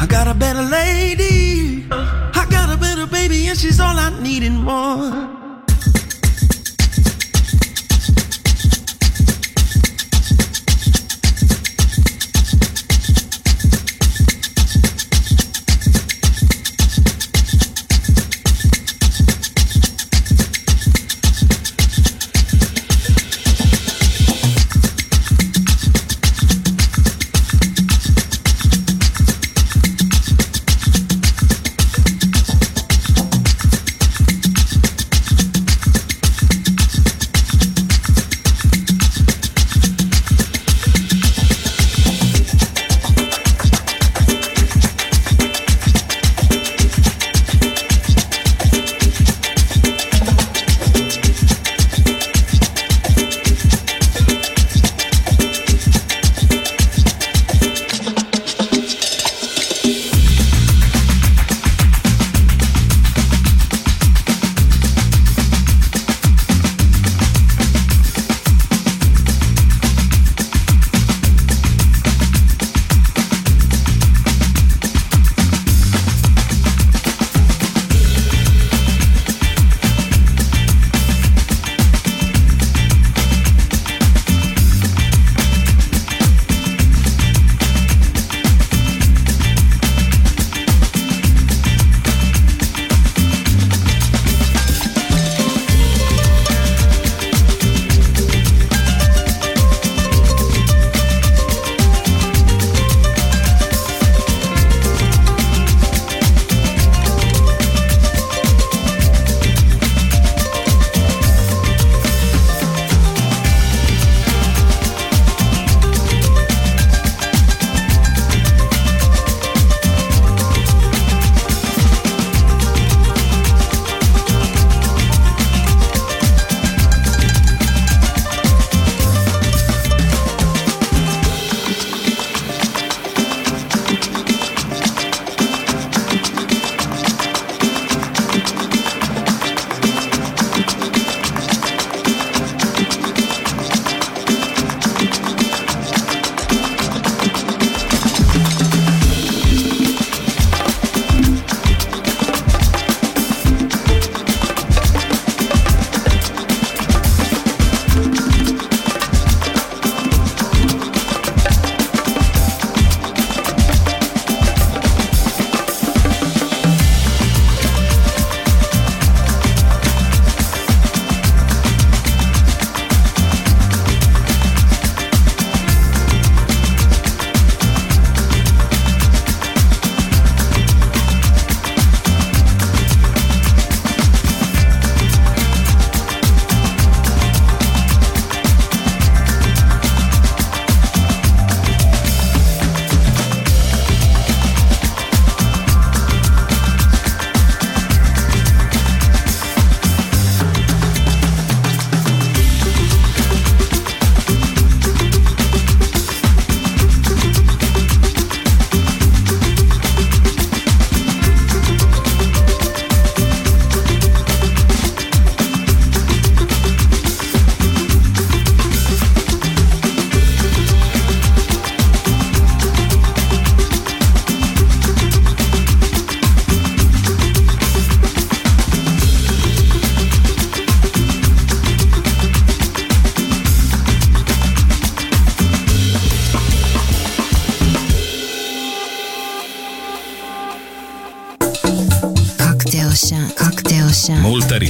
I got a better lady. I got a better baby, and she's all I need and more.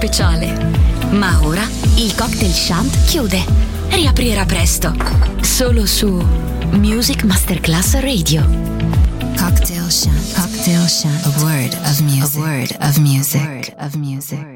Speciale. Ma ora il cocktail shant chiude. Riaprirà presto. Solo su Music Masterclass Radio. Cocktail Shant. Cocktail Shant. A word of music. A word of music. A word of music.